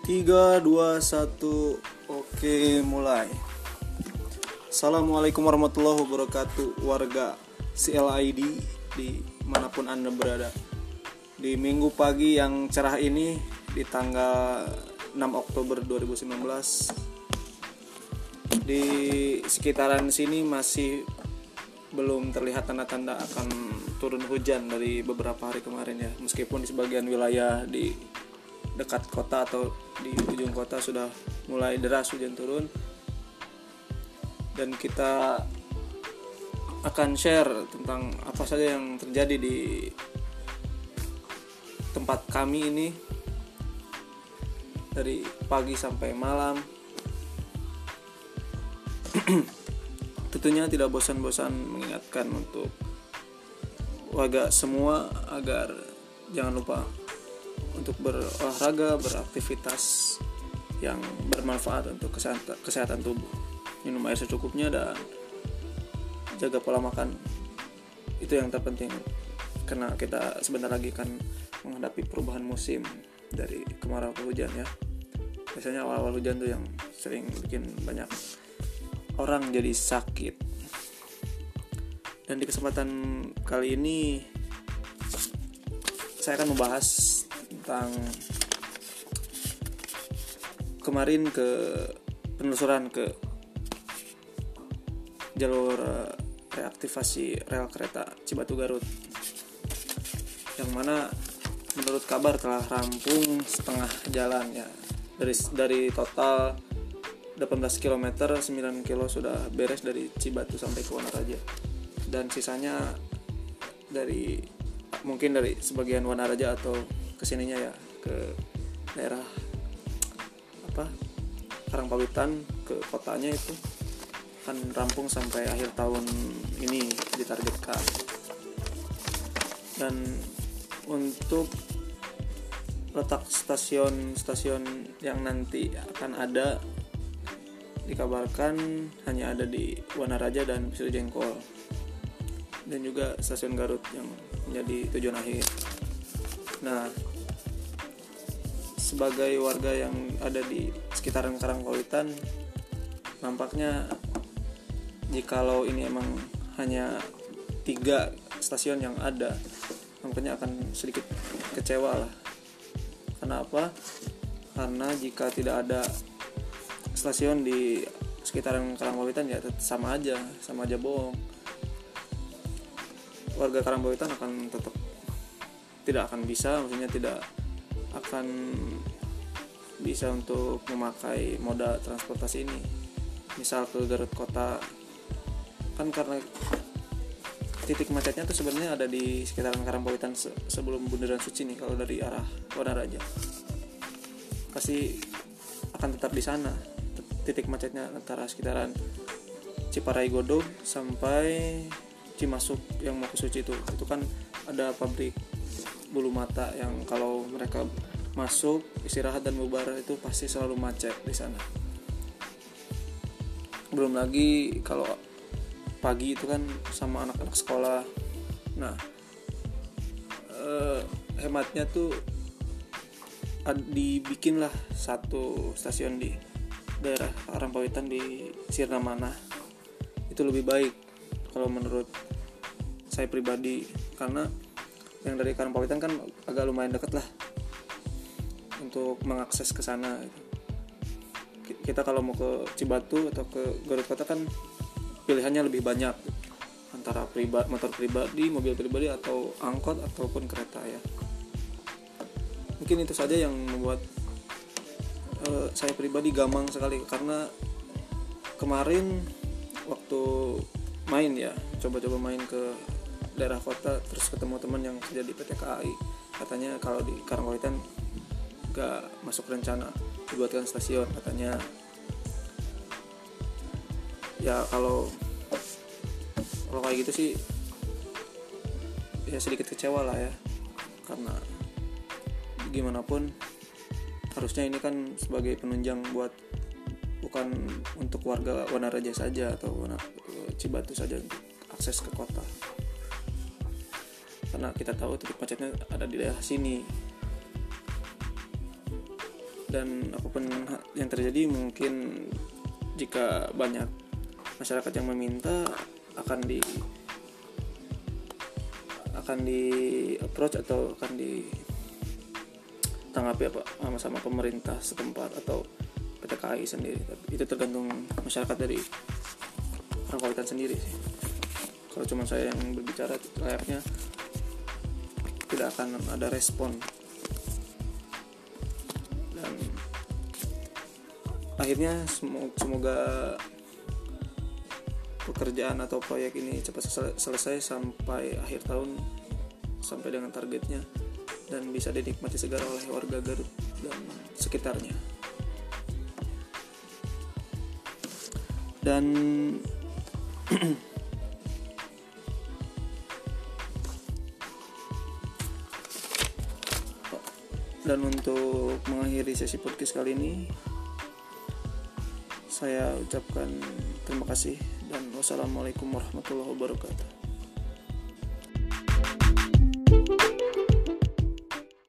3, 2, 1 Oke mulai. Assalamualaikum warahmatullahi wabarakatuh Warga CLID di mana pun anda berada. Di minggu pagi yang cerah ini Di tanggal 6 Oktober 2019 Di sekitaran sini masih belum terlihat tanda-tanda akan turun hujan dari beberapa hari kemarin ya. Meskipun di sebagian wilayah di dekat kota atau di ujung kota sudah mulai deras hujan turun. Dan kita akan share tentang apa saja yang terjadi di tempat kami ini. Dari pagi sampai malam. Tentunya tidak bosan-bosan mengingatkan untuk warga semua agar jangan lupa untuk berolahraga, beraktivitas yang bermanfaat untuk kesehatan, tubuh. Minum air secukupnya dan jaga pola makan. Itu yang terpenting karena kita sebentar lagi akan menghadapi perubahan musim dari kemarau ke hujan ya. Biasanya awal-awal hujan tuh yang sering bikin banyak orang jadi sakit. Dan di kesempatan kali ini saya akan membahas tentang kemarin ke penelusuran ke jalur eh, reaktivasi rel kereta Cibatu Garut. Yang mana menurut kabar telah rampung setengah jalan ya. Dari dari total 18 km 9 km sudah beres dari Cibatu sampai ke Wanaraja dan sisanya dari mungkin dari sebagian Wanaraja atau ke sininya ya ke daerah apa Karangpawitan ke kotanya itu. Akan rampung sampai akhir tahun ini ditargetkan. Dan untuk letak stasiun-stasiun yang nanti akan ada dikabarkan hanya ada di Wanaraja dan Pisau Jengkol dan juga stasiun Garut yang menjadi tujuan akhir. Nah, sebagai warga yang ada di sekitaran Karangpawitan, nampaknya jikalau ini emang hanya tiga stasiun yang ada, nampaknya akan sedikit kecewa lah. Kenapa? Karena jika tidak ada stasiun di sekitaran Karangpawitan ya sama aja, sama aja bohong. Warga Karangpawitan akan tetap tidak akan bisa, maksudnya tidak akan bisa untuk memakai moda transportasi ini. Misal ke Garut kota kan karena titik macetnya tuh sebenarnya ada di sekitaran Karangpawitan se sebelum Bundaran Suci nih kalau dari arah Wanaraja pasti akan tetap di sana titik macetnya antara sekitaran Ciparai Godog sampai Cimasuk yang mau ke Suci itu. Itu kan ada pabrik bulu mata yang kalau mereka masuk istirahat dan bubar itu pasti selalu macet di sana. Belum lagi kalau pagi itu kan sama anak-anak sekolah. Nah eh, hematnya tuh dibikinlah satu stasiun di daerah Karangpawitan di Sirna Mana itu lebih baik kalau menurut saya pribadi karena yang dari Karangpawitan kan agak lumayan deket lah untuk mengakses ke sana kita kalau mau ke Cibatu atau ke Garut Kota kan pilihannya lebih banyak antara pribadi motor pribadi mobil pribadi atau angkot ataupun kereta ya. Mungkin itu saja yang membuat uh, saya pribadi gamang sekali karena kemarin waktu main ya coba-coba main ke daerah kota terus ketemu teman yang kerja di PT KAI katanya kalau di Karangpawitan gak masuk rencana dibuatkan stasiun. Katanya ya kalau kalau kayak gitu sih ya sedikit kecewa lah ya. Karena gimana pun harusnya ini kan sebagai penunjang buat bukan untuk warga Wanaraja saja atau Cibatu saja untuk akses ke kota karena kita tahu titik macetnya ada di daerah sini. Dan apa pun yang terjadi mungkin jika banyak masyarakat yang meminta akan di akan di approach atau akan di tanggapi apa sama-sama pemerintah setempat atau PT KAI sendiri. Itu tergantung masyarakat dari Rangkautan sendiri sih. Kalau cuma saya yang berbicara layaknya tidak akan ada respon dan akhirnya semoga pekerjaan atau proyek ini cepat selesai sampai akhir tahun sampai dengan targetnya dan bisa dinikmati segera oleh warga Garut dan sekitarnya. Dan dan untuk mengakhiri sesi podcast kali ini saya ucapkan terima kasih dan wassalamualaikum warahmatullahi wabarakatuh